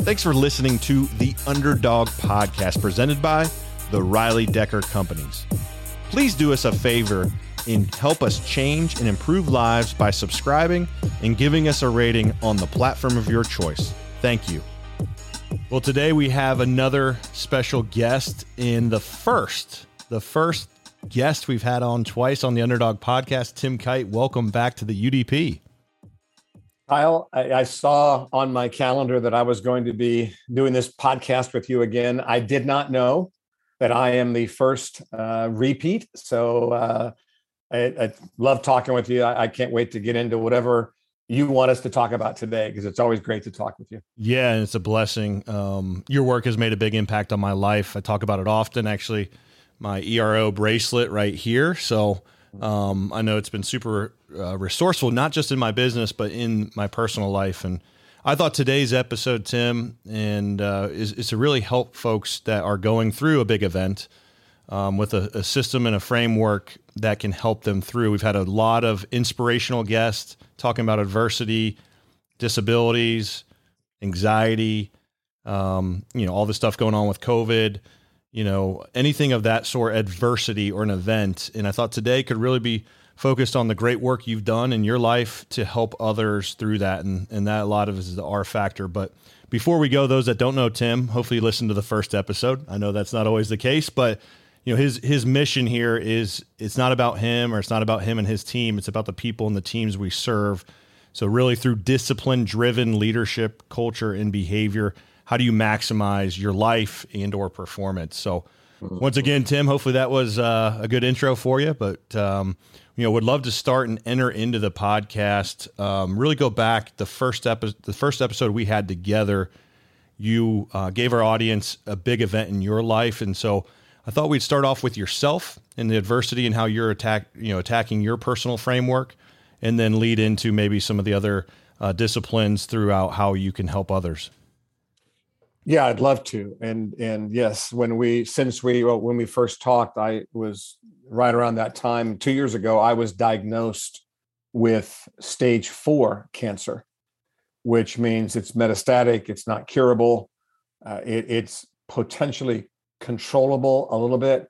Thanks for listening to the Underdog Podcast presented by the Riley Decker Companies. Please do us a favor and help us change and improve lives by subscribing and giving us a rating on the platform of your choice. Thank you. Well, today we have another special guest in the first, the first guest we've had on twice on the Underdog podcast, Tim Kight. Welcome back to the UDP. Kyle, I, I, saw on my calendar that I was going to be doing this podcast with you again. I did not know that I am the first uh, repeat. So uh, I, I, love talking with you. I, I, can't wait to get into whatever you want us to talk about today because it's always great to talk with you. Yeah, and it's a blessing. Um, your work has made a big impact on my life. I talk about it often. Actually, my ERO bracelet right here. So um, I know it's been super uh, resourceful, not just in my business, but in my personal life. And I thought today's episode, Tim, and uh, is, is to really help folks that are going through a big event um, with a, a, system and a framework that can help them through. We've had a lot of inspirational guests talking about adversity, disabilities, anxiety, um, you know, all the stuff going on with COVID, you know, anything of that sort, adversity or an event. And I thought today could really be focused on the great work you've done in your life to help others through that. And, and that a lot of is the R factor. But before we go, those that don't know Tim, hopefully listen to the first episode. I know that's not always the case, but you know his his mission here is it's not about him or it's not about him and his team it's about the people and the teams we serve so really through discipline driven leadership culture and behavior how do you maximize your life and or performance? So once again tim hopefully that was uh, a good intro for you but um, you know would love to start and enter into the podcast. Um, really go back the first episode the first episode we had together. You uh, gave our audience a big event in your life and so I thought we'd start off with yourself and the adversity and how you're attack, you know, attacking your personal framework, and then lead into maybe some of the other uh, disciplines throughout how you can help others. Yeah, I'd love to. And and yes, when we since we well, when we first talked, I was right around that time two years ago. I was diagnosed with stage four cancer, which means it's metastatic. It's not curable. Uh, it, it's potentially controllable a little bit,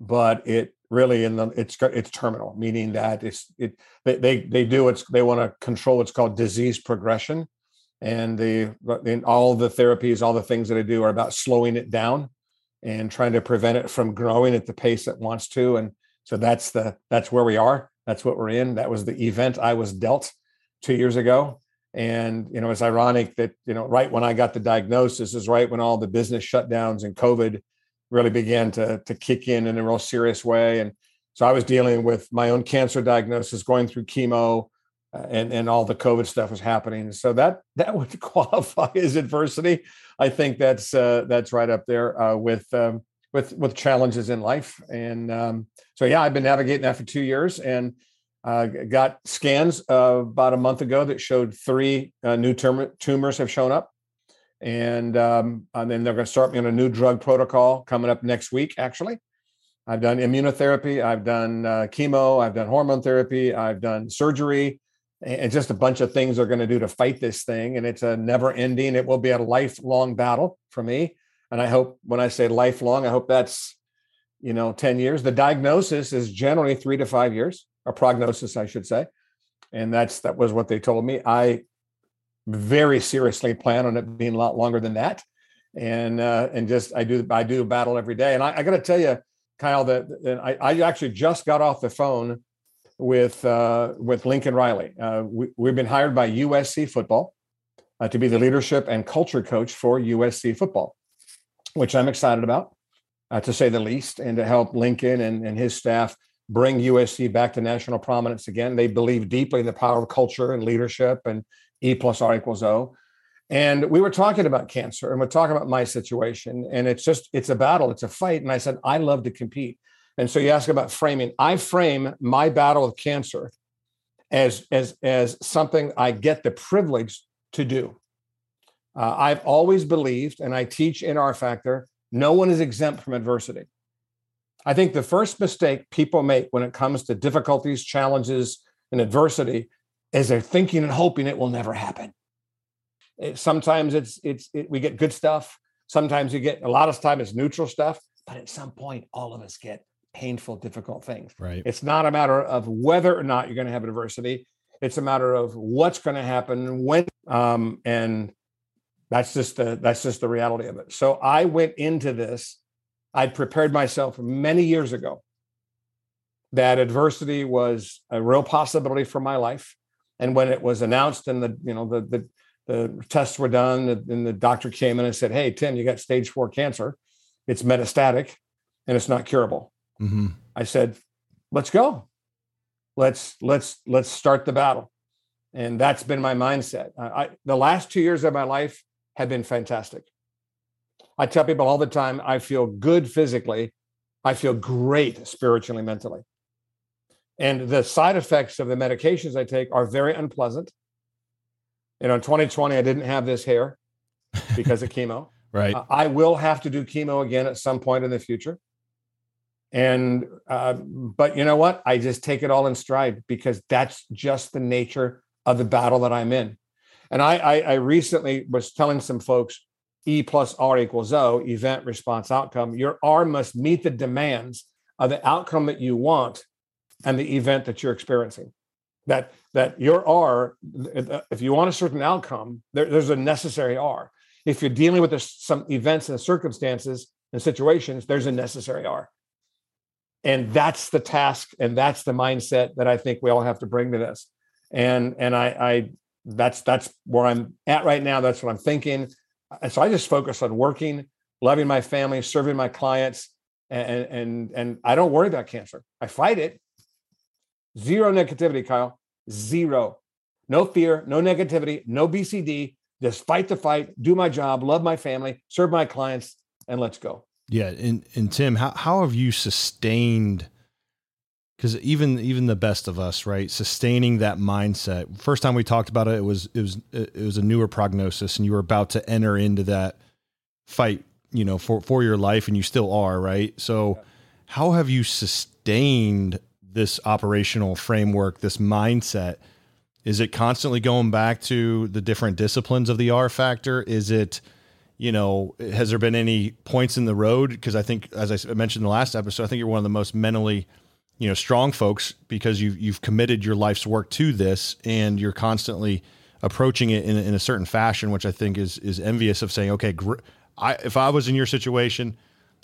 but it really in the it's it's terminal, meaning that it's it they they, they do it's they want to control what's called disease progression, and the all the therapies, all the things that I do are about slowing it down and trying to prevent it from growing at the pace it wants to, and so that's the that's where we are. That's what we're in. That was the event I was dealt two years ago. And you know, it's ironic that you know, right when I got the diagnosis is right when all the business shutdowns and COVID really began to to kick in in a real serious way. And so I was dealing with my own cancer diagnosis, going through chemo, and and all the COVID stuff was happening. So that that would qualify as adversity. I think that's uh, that's right up there uh, with um, with with challenges in life. And um, so yeah, I've been navigating that for two years, and uh, got scans uh, about a month ago that showed three uh, new tum- tumors have shown up and um, and then they're going to start me on a new drug protocol coming up next week. Actually, I've done immunotherapy, I've done uh, chemo, I've done hormone therapy, I've done surgery, and just a bunch of things they're going to do to fight this thing. And it's a never ending. It will be a lifelong battle for me. And I hope when I say lifelong, I hope that's you know 10 years the diagnosis is generally three to five years a prognosis i should say and that's that was what they told me i very seriously plan on it being a lot longer than that. And uh, and just I do I do battle every day. And I, I got to tell you, Kyle, that, that I, I actually just got off the phone with uh, with Lincoln Riley. Uh, we, have been hired by USC Football uh, to be the leadership and culture coach for USC Football, which I'm excited about, uh, to say the least, and to help Lincoln and, and his staff bring USC back to national prominence again. They believe deeply in the power of culture and leadership and E plus R equals O. And we were talking about cancer and we're talking about my situation. And it's just, it's a battle, it's a fight. And I said, I love to compete. And so you ask about framing. I frame my battle with cancer as, as, as something I get the privilege to do. Uh, I've always believed, and I teach in R Factor, no one is exempt from adversity. I think the first mistake people make when it comes to difficulties, challenges, and adversity is they're thinking and hoping it will never happen. It, sometimes it's it's it, we get good stuff. Sometimes you get a lot of time it's neutral stuff. But at some point, all of us get painful, difficult things. Right. It's not a matter of whether or not you're going to have adversity. It's a matter of what's going to happen when, um, and that's just the that's just the reality of it. So I went into this. I'd prepared myself many years ago that adversity was a real possibility for my life. And when it was announced and the you know the the, the tests were done and the doctor came in and said, "Hey Tim, you got stage four cancer. It's metastatic, and it's not curable." Mm-hmm. I said, "Let's go. Let's let's let's start the battle." And that's been my mindset. I, I, the last two years of my life have been fantastic. I tell people all the time, I feel good physically. I feel great spiritually, mentally. And the side effects of the medications I take are very unpleasant. You know, in 2020, I didn't have this hair because of chemo. Right. I will have to do chemo again at some point in the future. And, uh, but you know what? I just take it all in stride because that's just the nature of the battle that I'm in. And I, I, I recently was telling some folks E plus R equals O, event, response, outcome. Your R must meet the demands of the outcome that you want and the event that you're experiencing. That that your R, if you want a certain outcome, there, there's a necessary R. If you're dealing with some events and circumstances and situations, there's a necessary R. And that's the task, and that's the mindset that I think we all have to bring to this. And and I, I that's that's where I'm at right now. That's what I'm thinking. And so I just focus on working, loving my family, serving my clients, and and and I don't worry about cancer. I fight it. Zero negativity, Kyle. Zero. No fear, no negativity, no BCD. Just fight the fight, do my job, love my family, serve my clients, and let's go. Yeah. And and Tim, how how have you sustained because even even the best of us, right, sustaining that mindset. First time we talked about it, it was it was it was a newer prognosis, and you were about to enter into that fight, you know, for for your life, and you still are, right? So, how have you sustained this operational framework, this mindset? Is it constantly going back to the different disciplines of the R factor? Is it you know, has there been any points in the road? Because I think, as I mentioned in the last episode, I think you're one of the most mentally you know strong folks because you've you've committed your life's work to this and you're constantly approaching it in, in a certain fashion which i think is is envious of saying okay gr- I, if i was in your situation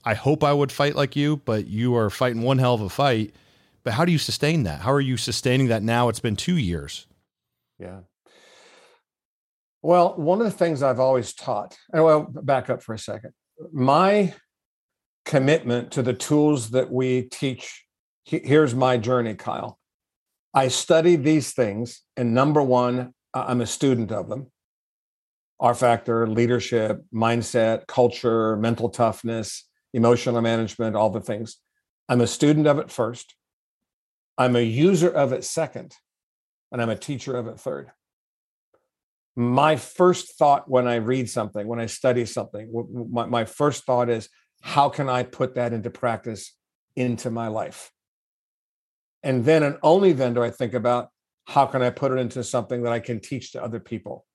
i hope i would fight like you but you are fighting one hell of a fight. But how do you sustain that? How are you sustaining that now? It's been two years. Yeah well one of the things i've always taught and well back up for a second my commitment to the tools that we teach here's my journey, Kyle. I study these things, and number one, I'm a student of them. R factor, leadership, mindset, culture, mental toughness, emotional management, all the things. I'm a student of it first. I'm a user of it second, and I'm a teacher of it third. My first thought when I read something, when I study something, my, my first thought is, how can I put that into practice into my life? And then and only then do I think about how can I put it into something that I can teach to other people.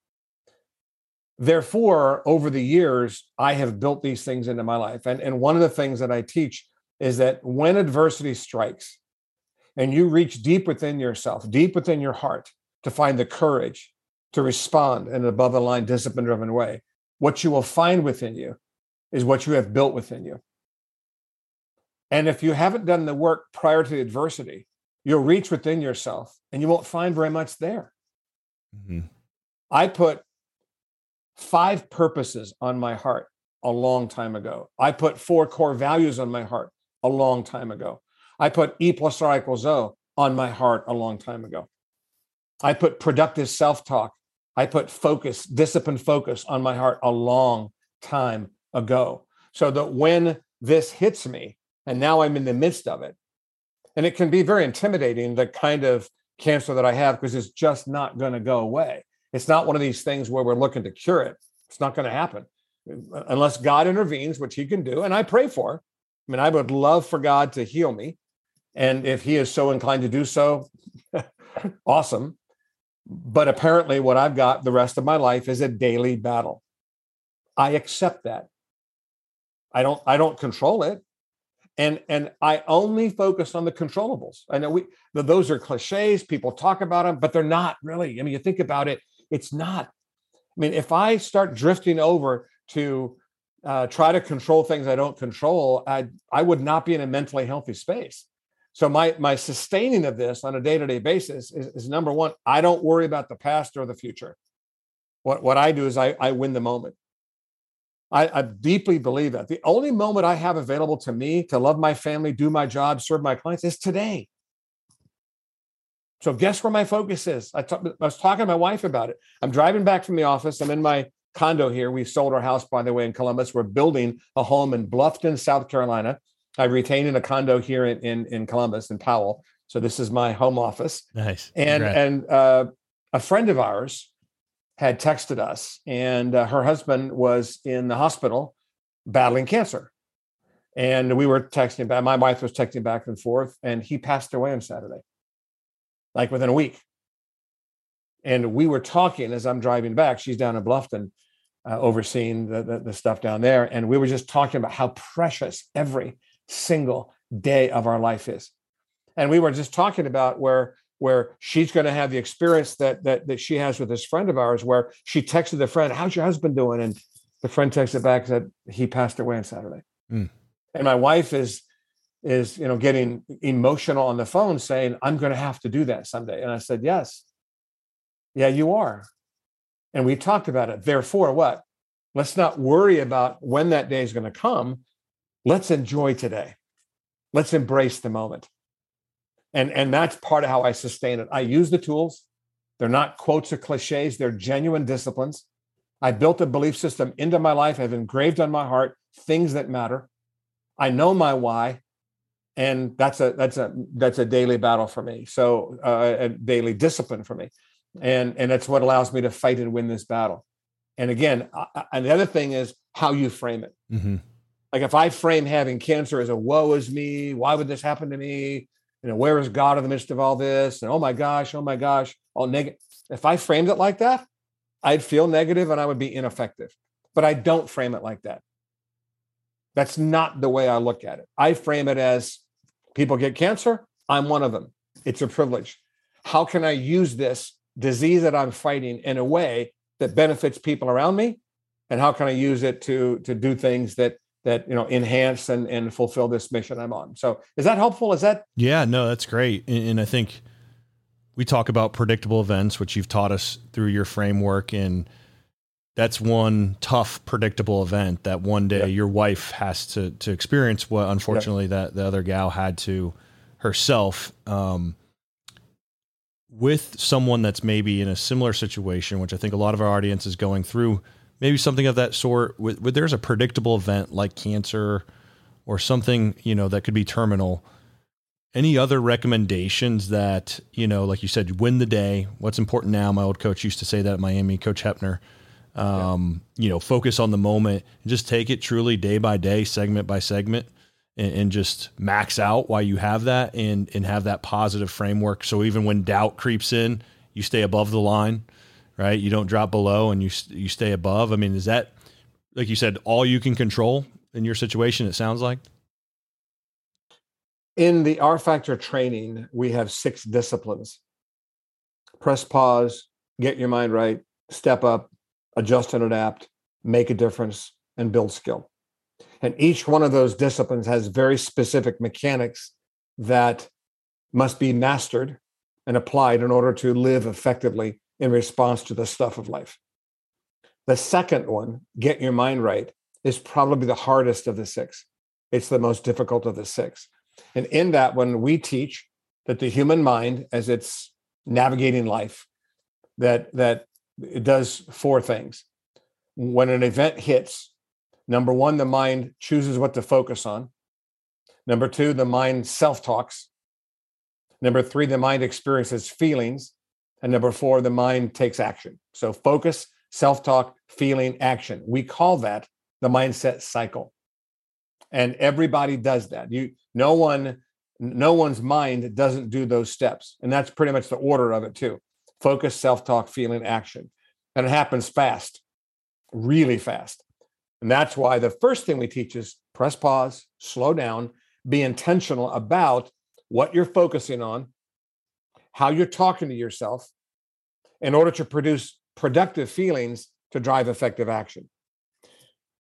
Therefore, over the years, I have built these things into my life. And, and one of the things that I teach is that when adversity strikes and you reach deep within yourself, deep within your heart to find the courage to respond in an above the line, discipline driven way, what you will find within you is what you have built within you. And if you haven't done the work prior to the adversity, you'll reach within yourself and you won't find very much there. Mm-hmm. I put five purposes on my heart a long time ago. I put four core values on my heart a long time ago. I put E plus R equals O on my heart a long time ago. I put productive self talk. I put focus, discipline focus on my heart a long time ago. So that when this hits me, and now I'm in the midst of it, and it can be very intimidating, the kind of cancer that I have, because it's just not going to go away. It's not one of these things where we're looking to cure it. It's not going to happen uh, unless God intervenes, which he can do. And I pray for. I mean, I would love for God to heal me. And if he is so inclined to do so, awesome. But apparently, what I've got the rest of my life is a daily battle. I accept that. I don't. I don't control it, and and I only focus on the controllables. I know we those are cliches. People talk about them, but they're not really. I mean, you think about it. It's not. I mean, if I start drifting over to uh, try to control things I don't control, I I would not be in a mentally healthy space. So my my sustaining of this on a day to day basis is, is, number one. I don't worry about the past or the future. What what I do is I I win the moment. I, I deeply believe that the only moment I have available to me to love my family, do my job, serve my clients is today. So guess where my focus is? I, I was talking to my wife about it. I'm driving back from the office. I'm in my condo here. We sold our house, by the way, in Columbus. We're building a home in Bluffton, South Carolina. I retained in a condo here in, in, in Columbus in Powell. So this is my home office. Nice. And Congrats. and uh, a friend of ours had texted us, and uh, her husband was in the hospital battling cancer. And we were texting back. My wife was texting back and forth, and he passed away on Saturday, like within a week. And we were talking as I'm driving back. She's down in Bluffton, uh, overseeing the, the, the stuff down there, and we were just talking about how precious every single day of our life is. And we were just talking about where where she's going to have the experience that that that she has with this friend of ours, where she texted the friend, "How's your husband doing?" And the friend texted back said he passed away on Saturday. Mm. And my wife is is you know getting emotional on the phone, saying, "I'm going to have to do that someday." And I said, "Yes, yeah, you are." And we talked about it. Therefore, what? Let's not worry about when that day is going to come let's enjoy today. Let's embrace the moment. And, and that's part of how I sustain it. I use the tools. They're not quotes or cliches, they're genuine disciplines. I built a belief system into my life. I've engraved on my heart things that matter. I know my why, and that's a that's a that's a daily battle for me. So uh, a daily discipline for me, and and that's what allows me to fight and win this battle. And again, I, and the other thing is how you frame it. Mm-hmm. Like if I frame having cancer as a woe is me, why would this happen to me? You know, where is God in the midst of all this? And oh my gosh, oh my gosh, all negative. If I framed it like that, I'd feel negative and I would be ineffective. But I don't frame it like that. That's not the way I look at it. I frame it as people get cancer. I'm one of them. It's a privilege. How can I use this disease that I'm fighting in a way that benefits people around me? And how can I use it to, to do things that that you know enhance and, and fulfill this mission I'm on. So is that helpful? Is that yeah, no, that's great. And, and, I think we talk about predictable events, which you've taught us through your framework, and that's one tough predictable event that one day your wife has to to experience. What unfortunately that the other gal had to herself. Um, with someone that's maybe in a similar situation, which I think a lot of our audience is going through maybe something of that sort. With, with there's a predictable event like cancer or something you know that could be terminal. Any other recommendations that you know, like you said, win the day? What's important now? My old coach used to say that at Miami, Coach Hepner. Um, yeah. You know, focus on the moment and just take it truly day by day, segment by segment, and, and just max out while you have that and and have that positive framework. So even when doubt creeps in, you stay above the line right? You don't drop below and you you stay above. I mean, is that like you said, all you can control in your situation? It sounds like. In the R Factor training, we have six disciplines: press pause, get your mind right, step up, adjust and adapt, make a difference, and build skill. And each one of those disciplines has very specific mechanics that must be mastered and applied in order to live effectively in response to the stuff of life. The second one, get your mind right, is probably the hardest of the six. It's the most difficult of the six. And in that one, we teach that the human mind, as it's navigating life, that that it does four things. When an event hits, number one, the mind chooses what to focus on. Number two, the mind self talks. Number three, the mind experiences feelings. And number four, the mind takes action. So focus, self talk, feeling, action. We call that the mindset cycle. And everybody does that. You, no one, no one's mind doesn't do those steps. And that's pretty much the order of it too. focus, self talk, feeling, action. And it happens fast, really fast. And that's why the first thing we teach is press pause, slow down, be intentional about what you're focusing on, how you're talking to yourself in order to produce productive feelings to drive effective action.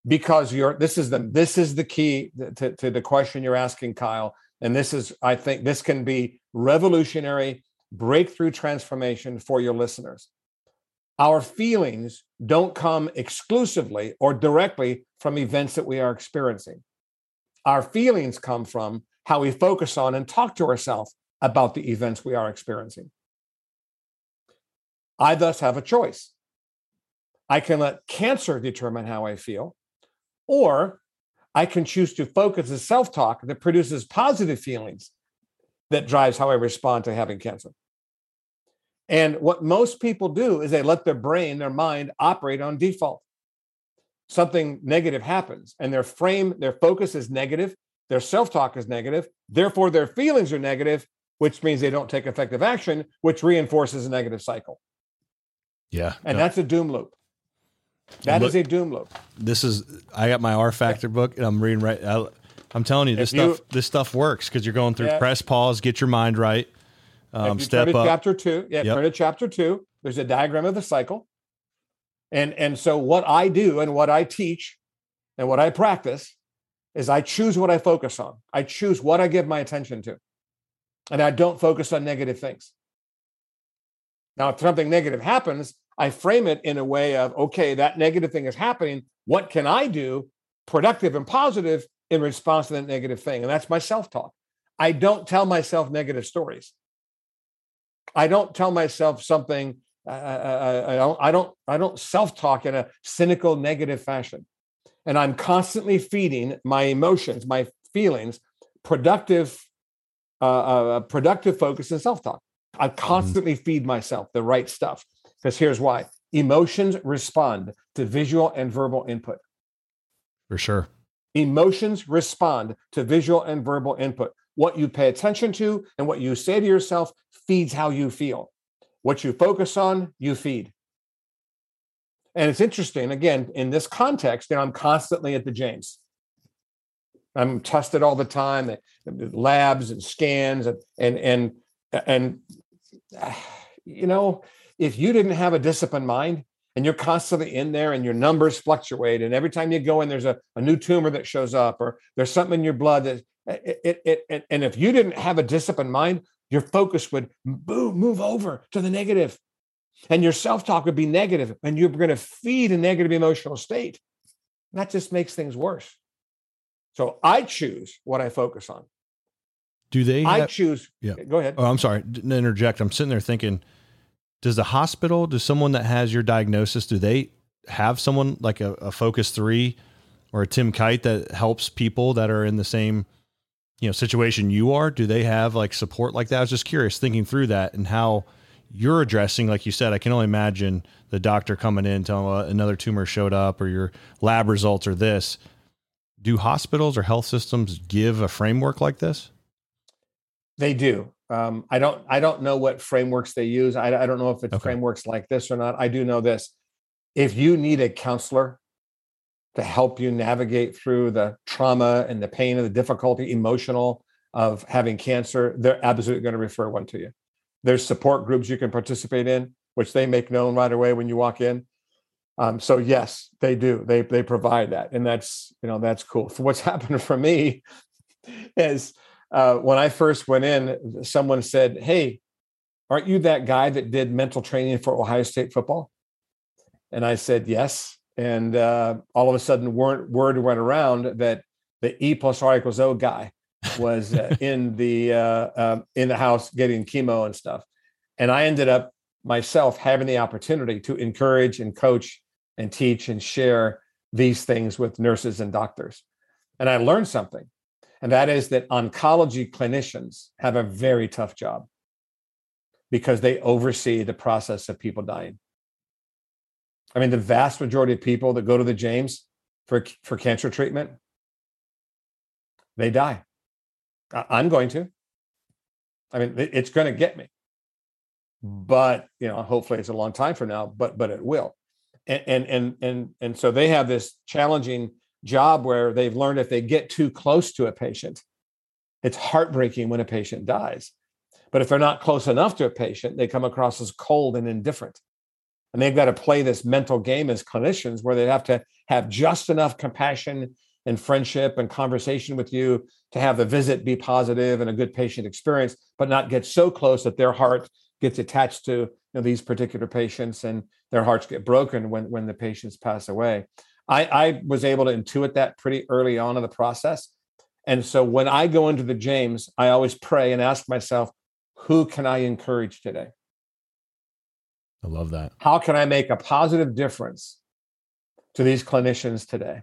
Because you're this is the this is the key to, to the question you're asking kyle and this is i think this can be revolutionary breakthrough transformation for your listeners. Our feelings don't come exclusively or directly from events that we are experiencing. Our feelings come from how we focus on and talk to ourselves about the events we are experiencing i thus have a choice i can let cancer determine how i feel or I can choose to focus the self talk that produces positive feelings that drives how I respond to having cancer. And what most people do is they let their brain, their mind operate on default. Something negative happens and their frame, their focus is negative, their self talk is negative, therefore their feelings are negative, which means they don't take effective action, which reinforces a negative cycle. Yeah. And no. that's a doom loop. That Look, is a doom loop. This is I got my R Factor book and I'm reading right. I, am telling you, this if stuff you, this stuff works because you're going through yeah. press pause, get your mind right. Um, step up. Chapter two, yeah, yep. turn to chapter two. There's a diagram of the cycle, and and so what I do and what I teach and what I practice is I choose what I focus on. I choose what I give my attention to, and I don't focus on negative things. Now, if something negative happens, I frame it in a way of, okay, that negative thing is happening. What can I do, productive and positive, in response to that negative thing? And that's my self talk. I don't tell myself negative stories. I don't tell myself something. Uh, uh, uh I don't. I don't. I don't self talk in a cynical, negative fashion. And I'm constantly feeding my emotions, my feelings, productive, uh, uh productive focus and self talk. I mm-hmm. constantly mm-hmm. feed myself the right stuff. Because here's why emotions respond to visual and verbal input. For sure. Emotions respond to visual and verbal input. What you pay attention to and what you say to yourself feeds how you feel. What you focus on, you feed. And it's interesting, again, in this context, you know, I'm constantly at the James. I'm tested all the time, eh, labs and scans and and and and you know, if you didn't have a disciplined mind and you're constantly in there and your numbers fluctuate and every time you go in there's a, a new tumor that shows up or there's something in your blood that eh, it, it, it, and if you didn't have a disciplined mind your focus would move, move over to the negative. And your self-talk would be negative and you're going to feed a negative emotional state. That just makes things worse so i choose what i focus on do they i have, choose yeah go ahead oh i'm sorry to interject i'm sitting there thinking does the hospital, does someone that has your diagnosis, do they have someone like a, a Focus Three or a Tim Kight that helps people that are in the same you know situation you are? Do they have like support like that? I was just curious, thinking through that and how you're addressing, like you said, I can only imagine the doctor coming in telling uh, another tumor showed up or your lab results are this. Do hospitals or health systems give a framework like this? They do. Um, I don't I don't know what frameworks they use. I, I don't know if it's okay. frameworks like this or not. I do know this. If you need a counselor to help you navigate through the trauma and the pain and the difficulty, emotional of having cancer, they're absolutely going to refer one to you. There's support groups you can participate in, which they make known right away when you walk in. Um, so yes, they do. They they provide that, and that's you know that's cool. For what's happened for me is uh, when I first went in, someone said, Hey, aren't you that guy that did mental training for Ohio State football? And I said, Yes. And uh, all of a sudden, word, word went around that the E plus R equals O guy was uh, in the uh, um, in the house getting chemo and stuff. And I ended up myself having the opportunity to encourage and coach and teach and share these things with nurses and doctors. And I learned something and that is that oncology clinicians have a very tough job because they oversee the process of people dying. I mean, the vast majority of people that go to the James for, for cancer treatment, they die. I'm going to. I mean, it's going to get me. But you know, hopefully it's a long time from now, but but it will. And and and and, and so they have this challenging job where they've learned if they get too close to a patient, it's heartbreaking when a patient dies. But if they're not close enough to a patient, they come across as cold and indifferent. And they've got to play this mental game as clinicians where they have to have just enough compassion and friendship and conversation with you to have the visit be positive and a good patient experience, but not get so close that their heart gets attached to you know, these particular patients and their hearts get broken when, when the patients pass away. I, I was able to intuit that pretty early on in the process. And so when I go into the James, I always pray and ask myself, who can I encourage today? I love that. How can I make a positive difference to these clinicians today?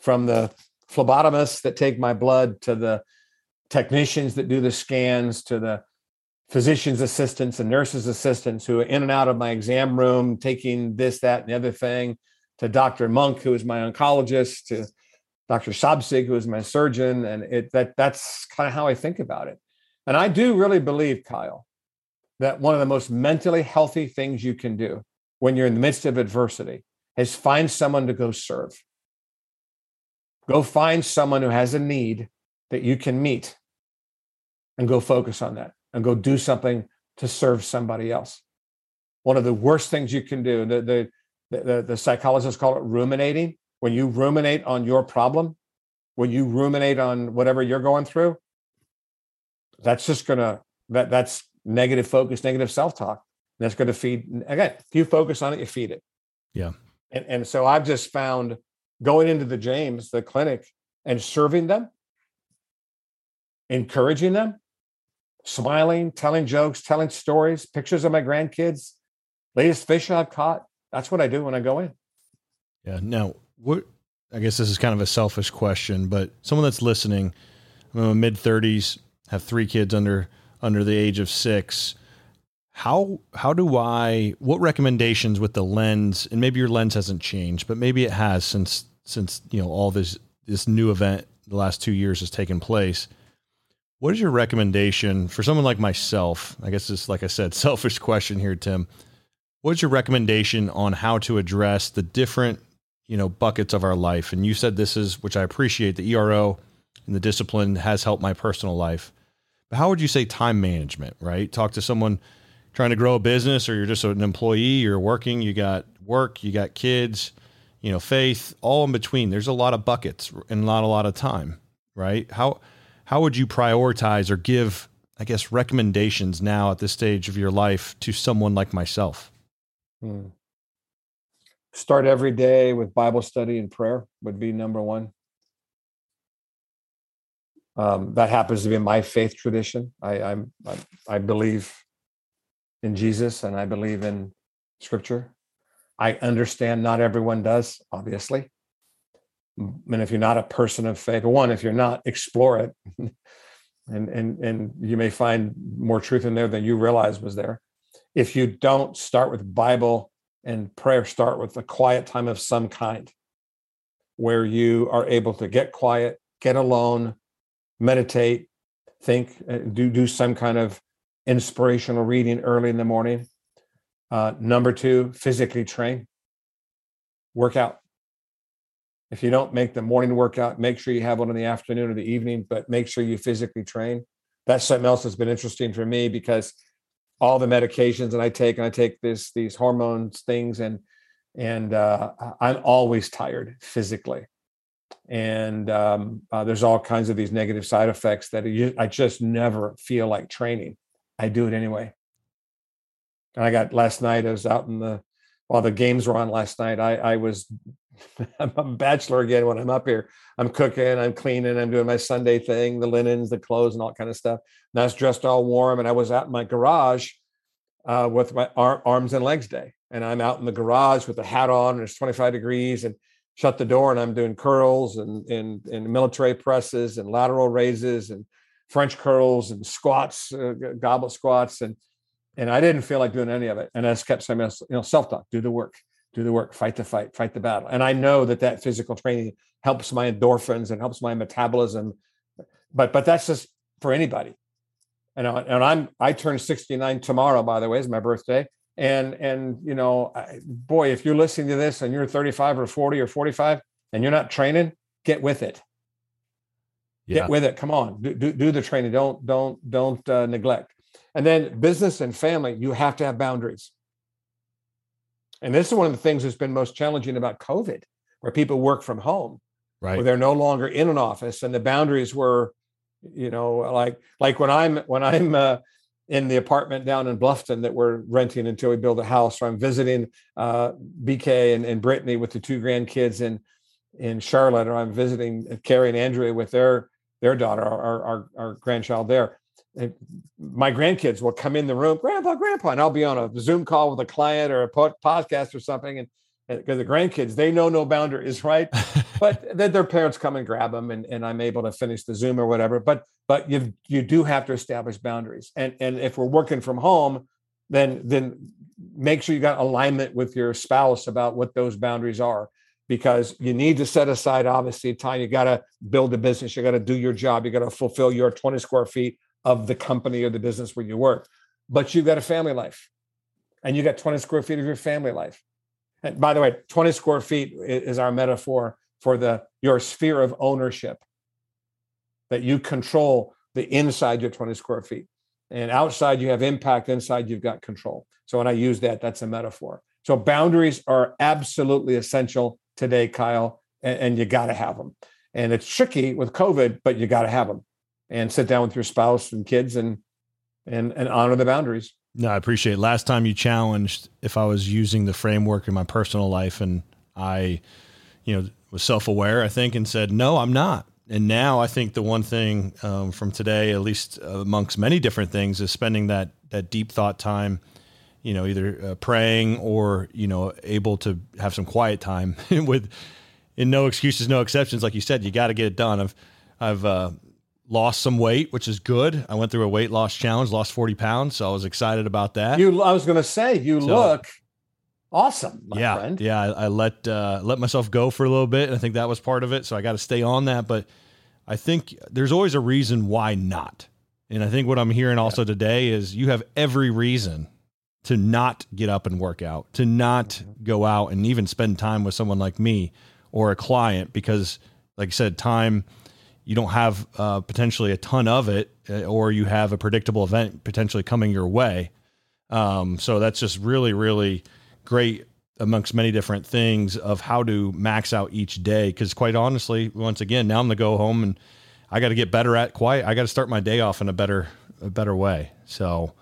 From the phlebotomists that take my blood to the technicians that do the scans to the physician's assistants and nurses assistants who are in and out of my exam room taking this that and the other thing to dr monk who is my oncologist to dr sabsig who is my surgeon and it that that's kind of how i think about it and i do really believe kyle that one of the most mentally healthy things you can do when you're in the midst of adversity is find someone to go serve. Go find someone who has a need that you can meet and go focus on that and go do something to serve somebody else. One of the worst things you can do, the, the, the, the psychologists call it ruminating. When you ruminate on your problem, when you ruminate on whatever you're going through, that's just gonna that that's negative focus, negative self-talk. That's going to feed again. If you focus on it, you feed it. Yeah. And, and so I've just found going into the James, the clinic, and serving them, encouraging them, smiling, telling jokes, telling stories, pictures of my grandkids, latest fish I've caught. That's what I do when I go in. Yeah. Now, what I guess this is kind of a selfish question, but someone that's listening, I'm in my mid 30s, have three kids under under the age of six how how do I what recommendations with the lens and maybe your lens hasn't changed but maybe it has since since you know all this this new event the last 2 years has taken place what is your recommendation for someone like myself? I guess this like I said selfish question here Tim. What's your recommendation on how to address the different you know buckets of our life? And you said this is which I appreciate the ERO and the discipline has helped my personal life. But how would you say time management right? Talk to someone trying to grow a business or you're just an employee, you're working, you got work, you got kids, you know, faith, all in between. There's a lot of buckets and not a lot of time, right? How how would you prioritize or give, I guess, recommendations now at this stage of your life to someone like myself? Hmm. Start every day with Bible study and prayer would be number one. Um, that happens to be my faith tradition. I, I'm, I, I believe in Jesus and I believe in scripture. I understand not everyone does, obviously. And if you're not a person of faith, one, if you're not, explore it. and and and you may find more truth in there than you realize was there. If you don't start with Bible and prayer, start with a quiet time of some kind where you are able to get quiet, get alone, meditate, think, uh, do do some kind of inspirational reading early in the morning. Uh, number two, physically train, workout. If you don't make the morning workout, make sure you have one in the afternoon or the evening, but make sure you physically train. That's something else that's been interesting for me because all the medications that I take, and I take this these hormones things, and and uh, I'm always tired physically, and um, uh, there's all kinds of these negative side effects that I just never feel like training. I do it anyway. And I got last night, I was out in the, while the games were on last night, I, I was, I'm a bachelor again when I'm up here. I'm cooking, I'm cleaning, I'm doing my Sunday thing, the linens, the clothes, and all kind of stuff. And I was dressed all warm, and I was in my garage uh, with my ar- arms and legs day. And I'm out in the garage with the hat on, and it's 25 degrees, and shut the door, and I'm doing curls and, and, and military presses and lateral raises and French curls and squats, uh, goblet squats, and and I didn't feel like doing any of it. And I just kept saying, you know, self talk, do the work, do the work, fight the fight, fight the battle. And I know that that physical training helps my endorphins and helps my metabolism. But but that's just for anybody. and, I, and I'm I turn 69 tomorrow, by the way, is my birthday. And and you know, I, boy, if you're listening to this and you're 35 or 40 or 45 and you're not training, get with it. Yeah. Get with it. Come on, do, do, do the training. Don't don't don't uh, neglect. And then business and family, you have to have boundaries. And this is one of the things that's been most challenging about COVID, where people work from home, right? Where they're no longer in an office, and the boundaries were, you know, like like when I'm when I'm uh, in the apartment down in Bluffton that we're renting until we build a house, or I'm visiting uh, BK and, and Brittany with the two grandkids in in Charlotte, or I'm visiting Carrie and Andrea with their their daughter, our, our, our grandchild there. My grandkids will come in the room, grandpa, grandpa, and I'll be on a Zoom call with a client or a podcast or something. And because the grandkids, they know no boundaries, right? but then their parents come and grab them and, and I'm able to finish the Zoom or whatever. But but you you do have to establish boundaries. And and if we're working from home, then then make sure you got alignment with your spouse about what those boundaries are because you need to set aside obviously time you got to build a business you got to do your job you got to fulfill your 20 square feet of the company or the business where you work but you've got a family life. And you got 20 square feet of your family life. And by the way 20 square feet is our metaphor for the your sphere of ownership. That you control the inside your 20 square feet. And outside you have impact inside you've got control. So when i use that that's a metaphor. So boundaries are absolutely essential today, Kyle, and, and you got to have them. And it's tricky with COVID, but you got to have them and sit down with your spouse and kids and and and honor the boundaries. No, I appreciate it. Last time you challenged if I was using the framework in my personal life and I, you know, was self aware, I think, and said, no, I'm not. And now I think the one thing um, from today, at least amongst many different things, is spending that that deep thought time you know, either uh, praying or, you know, able to have some quiet time with, in no excuses, no exceptions. Like you said, you got to get it done. I've, I've, uh, lost some weight, which is good. I went through a weight loss challenge, lost 40 pounds. So I was excited about that. You, I was going to say, you so, look awesome. yeah. Friend. Yeah. I, I let, uh, let myself go for a little bit. And I think that was part of it. So I got to stay on that. But I think there's always a reason why not. And I think what I'm hearing also yeah. today is you have every reason to not get up and work out, to not mm-hmm. go out and even spend time with someone like me or a client because, like I said, time you don't have uh, potentially a ton of it, uh, or you have a predictable event potentially coming your way. Um, so that's just really, really great amongst many different things of how to max out each day. Because quite honestly, once again, now I'm gonna go home and I got to get better at quiet. I got to start my day off in a better, a better way. So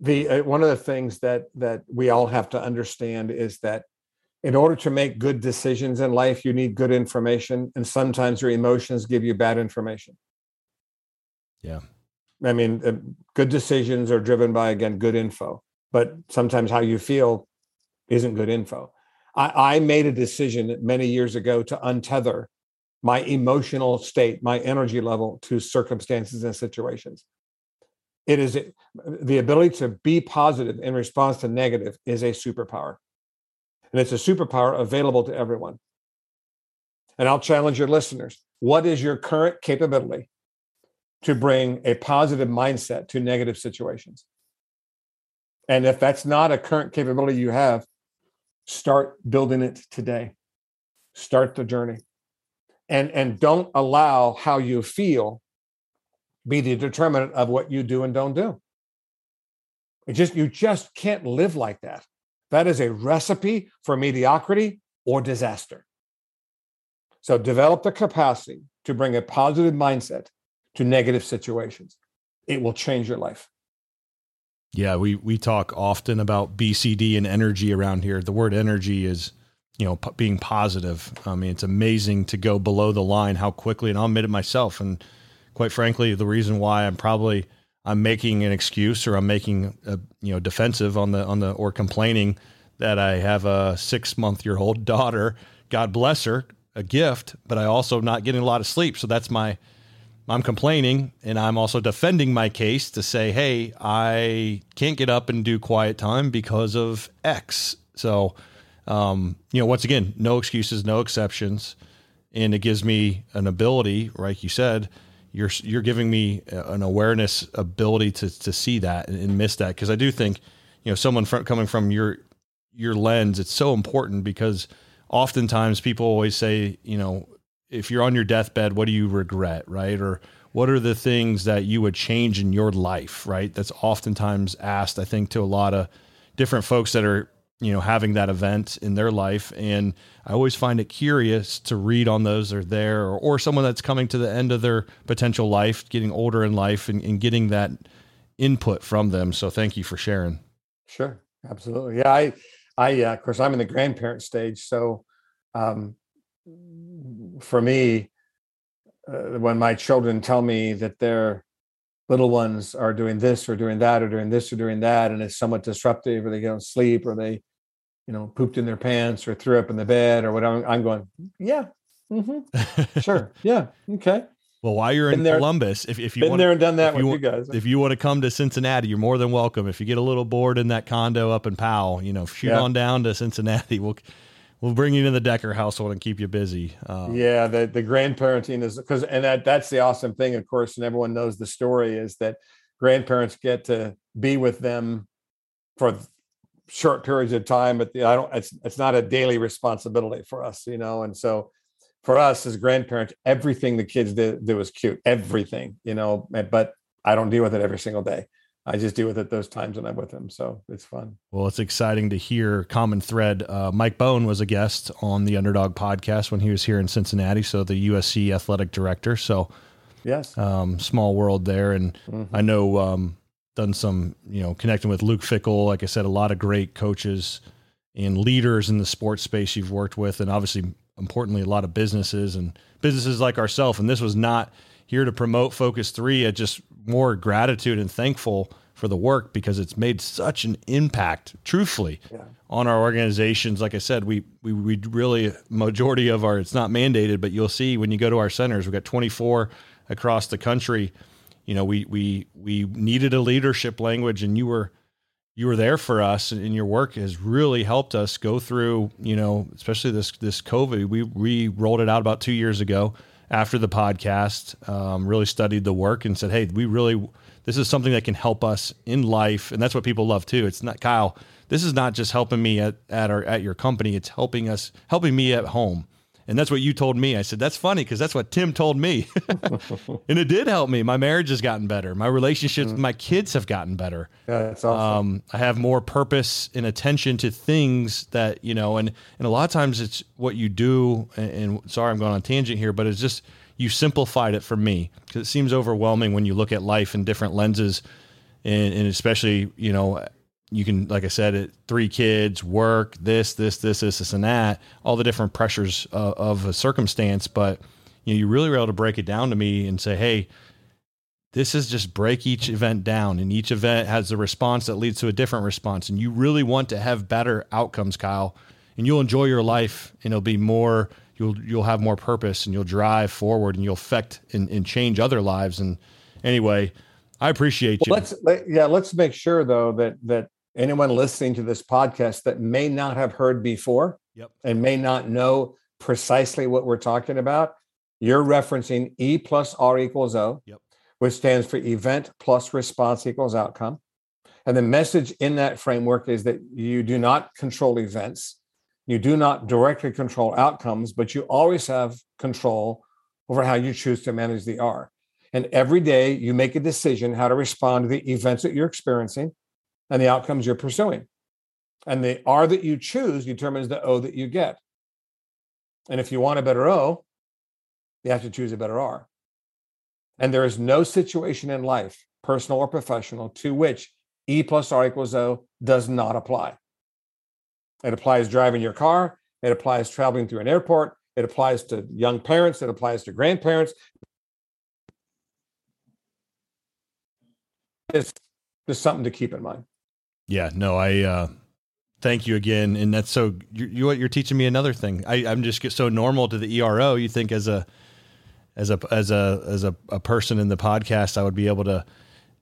the uh, one of the things that that we all have to understand is that in order to make good decisions in life you need good information and sometimes your emotions give you bad information. Yeah. I mean uh, good decisions are driven by again good info but sometimes how you feel isn't good info. I, I made a decision many years ago to untether my emotional state my energy level to circumstances and situations. It is the ability to be positive in response to negative is a superpower. And it's a superpower available to everyone. And I'll challenge your listeners. What is your current capability to bring a positive mindset to negative situations? And if that's not a current capability you have, start building it today. Start the journey. And, and don't allow how you feel be the determinant of what you do and don't do. It just you just can't live like that. That is a recipe for mediocrity or disaster. So develop the capacity to bring a positive mindset to negative situations. It will change your life. Yeah, we we talk often about BCD and energy around here. The word energy is, you know, p- being positive. I mean, it's amazing to go below the line how quickly, and I'll admit it myself. And quite frankly, the reason why I'm probably I'm making an excuse or I'm making a you know defensive on the on the or complaining that I have a six month year old daughter. God bless her, a gift, but I also not getting a lot of sleep. So that's my I'm complaining and I'm also defending my case to say, hey, I can't get up and do quiet time because of X. So, um, you know, once again, no excuses, no exceptions. And it gives me an ability, like you said, you're you're giving me an awareness ability to to see that and, and miss that. Because I do think you know someone from, coming from your your lens it's so important because oftentimes people always say you know if you're on your deathbed what do you regret right? Or what are the things that you would change in your life right? That's oftentimes asked I think to a lot of different folks that are you know having that event in their life. And i always find it curious to read on those that are there or, or someone that's coming to the end of their potential life getting older in life and, and getting that input from them. So thank you for sharing. Sure. Absolutely. Yeah i i uh, of course i'm in the grandparent stage. So um, for me uh, when my children tell me that they're little ones are doing this or doing that or doing this or doing that and it's somewhat disruptive or they don't sleep or they you know pooped in their pants or threw up in the bed or whatever i'm going yeah mm-hmm, sure yeah okay well while you're been in there, columbus if, if you been want there and done that with you, you, guys if you want to come to cincinnati you're more than welcome if you get a little bored in that condo up in powell you know shoot yeah. on down to cincinnati we'll we'll bring you to the Decker household and keep you busy. Um, yeah, the the grandparenting is because, and that that's the awesome thing, of course, and everyone knows the story is that grandparents get to be with them for short periods of time, but the, I don't. It's it's not a daily responsibility for us, you know, and so. For us as grandparents, everything the kids did, did was cute. Everything, you know, but I don't deal with it every single day. I just deal with it those times when I'm with them. So it's fun. Well, it's exciting to hear common thread. Uh, Mike Bohn was a guest on the Underdog podcast when he was here in Cincinnati. So the USC athletic director. So yes, um, small world there. And mm-hmm. I know um, done some, you know, connecting with Luke Fickell. Like I said, a lot of great coaches and leaders in the sports space you've worked with, and obviously, importantly, a lot of businesses and businesses like ourselves. And this was not here to promote Focus 3. I just more gratitude and thankful for the work because it's made such an impact, truthfully, yeah. on our organizations. Like I said, we, we we really majority of our it's not mandated, but you'll see when you go to our centers, we've got 24 across the country. You know, we we we needed a leadership language, and you were you were there for us, and your work has really helped us go through. You know, especially this this COVID. We we rolled it out about two years ago after the podcast, um, really studied the work and said, "Hey, we really this is something that can help us in life," and that's what people love too. It's not Kyle. This is not just helping me at at our at your company. It's helping us, helping me at home. And that's what you told me. I said, that's funny because that's what Tim told me. and it did help me. My marriage has gotten better. My relationships mm. with my kids have gotten better. Yeah, that's awesome. Um, I have more purpose and attention to things that, you know, and, and a lot of times it's what you do. And, and sorry, I'm going on tangent here, but it's just, you simplified it for me because it seems overwhelming when you look at life in different lenses. And, and especially, you know, you can, like I said, it, three kids, work, this, this, this, this, this, and that, all the different pressures uh, of a circumstance. But you know, you really were able to break it down to me and say, hey, this is just break each event down, and each event has a response that leads to a different response. And you really want to have better outcomes, Kyle, and you'll enjoy your life, and it'll be more. You'll you'll have more purpose, and you'll drive forward, and you'll affect and, and change other lives. And anyway, I appreciate well, you. Let's let, yeah, let's make sure though that that anyone listening to this podcast that may not have heard before yep. and may not know precisely what we're talking about, you're referencing E plus R equals O, yep. which stands for event plus response equals outcome. And the message in that framework is that you do not control events, you do not directly control outcomes, but you always have control over how you choose to manage the R. And every day you make a decision how to respond to the events that you're experiencing and the outcomes you're pursuing. And the R that you choose determines the O that you get. And if you want a better O, you have to choose a better R. And there is no situation in life, personal or professional, to which E plus R equals O does not apply. It applies driving your car, it applies traveling through an airport, it applies to young parents, it applies to grandparents. It's just something to keep in mind. Yeah, no, I uh, thank you again, and that's so you, you you're teaching me another thing. I, I'm just so normal to the ERO. You think as a as a as a as a, a person in the podcast, I would be able to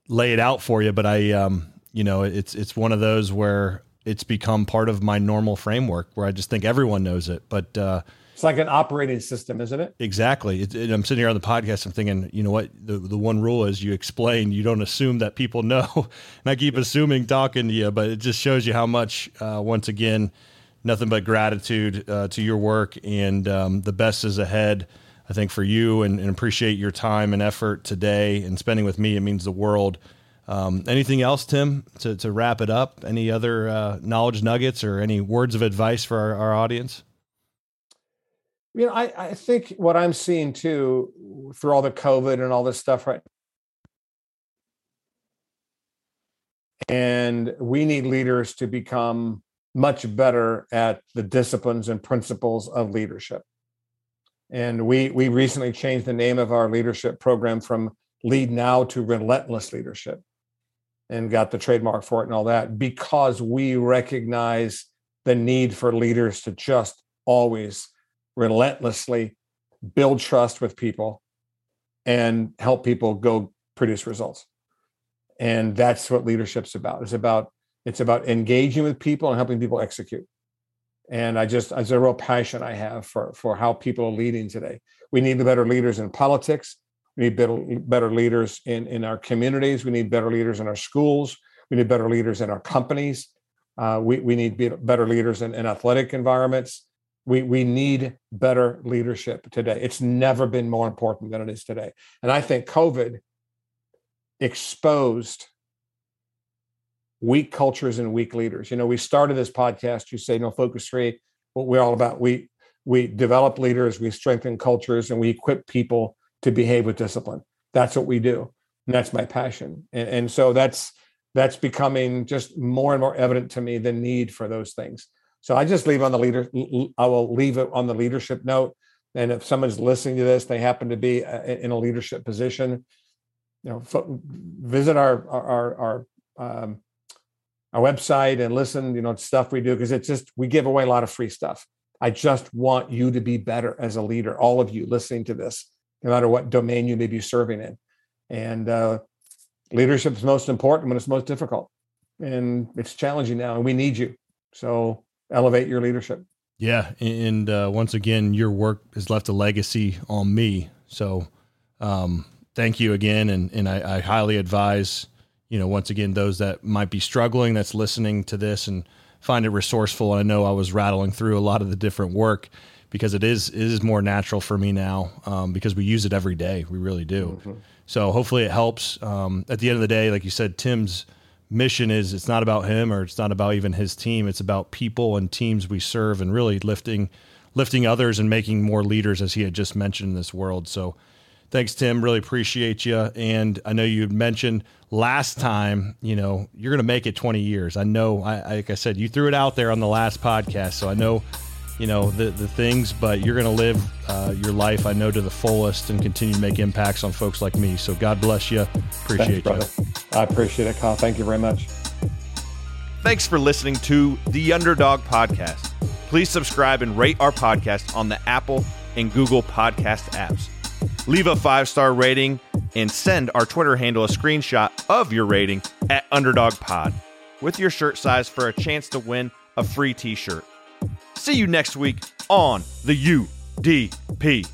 lay it out for you, but I um you know it's it's one of those where it's become part of my normal framework where I just think everyone knows it. But uh, it's like an operating system, isn't it? Exactly. It, it, I'm sitting here on the podcast. I'm thinking, you know what? The the one rule is you explain. You don't assume that people know. and I keep assuming talking to you, but it just shows you how much. Uh, once again, nothing but gratitude uh, to your work, and um, the best is ahead. I think for you, and, and, appreciate your time and effort today and spending with me. It means the world. Um, anything else, Tim, to, to wrap it up? Any other uh, knowledge nuggets or any words of advice for our, our audience? You know, I, I think what I'm seeing too through all the COVID and all this stuff, right? And we need leaders to become much better at the disciplines and principles of leadership. And we we recently changed the name of our leadership program from Lead Now to Relentless Leadership and got the trademark for it and all that because we recognize the need for leaders to just always relentlessly build trust with people and help people go produce results. And that's what leadership's about. It's about it's about engaging with people and helping people execute. And i just it's a real passion i have for for how people are leading today. We need better leaders in politics. We need better, better leaders in in our communities. We need better leaders in our schools. We need better leaders in our companies. Uh, we, we need better leaders in, in athletic environments we we need better leadership today. It's never been more important than it is today. And i think covid exposed weak cultures and weak leaders. You know we started this podcast you say no focus three. What we're all about we we develop leaders we strengthen cultures and we equip people to behave with discipline. That's what we do. And that's my passion. And, and so that's that's becoming just more and more evident to me the need for those things so I just leave on the leader. I will leave it on the leadership note. And if someone's listening to this, they happen to be uh, in a leadership position, you know, visit our our our um, our website and listen. You know, stuff we do because it's just we give away a lot of free stuff. I just want you to be better as a leader. All of you listening to this, no matter what domain you may be serving in, and uh, leadership is most important when it's most difficult, and it's challenging now, and we need you. So elevate your leadership. Yeah, and uh, once again, your work has left a legacy on me. So, um, thank you again, and and I, I, highly advise you know once again those that might be struggling that's listening to this and find it resourceful. I know I was rattling through a lot of the different work because it is it is more natural for me now um, because we use it every day. We really do. Mm-hmm. So hopefully it helps. Um, at the end of the day, like you said, Tim's mission is it's not about him or it's not about even his team. It's about people and teams we serve and really lifting lifting others and making more leaders as he had just mentioned in this world. So thanks tim. Really appreciate you and i know you mentioned last time you know you're going to make it 20 years. I know I, like i said you threw it out there on the last podcast so i know you know the the things, but you're going to live uh, your life, I know, to the fullest and continue to make impacts on folks like me. So God bless you. Appreciate Thanks, you. I appreciate it, Kyle. Thank you very much. Thanks for listening to the Underdog Podcast. Please subscribe and rate our podcast on the Apple and Google Podcast apps. Leave a five star rating and send our Twitter handle a screenshot of your rating at Underdog Pod with your shirt size for a chance to win a free t shirt. See you next week on the UDP.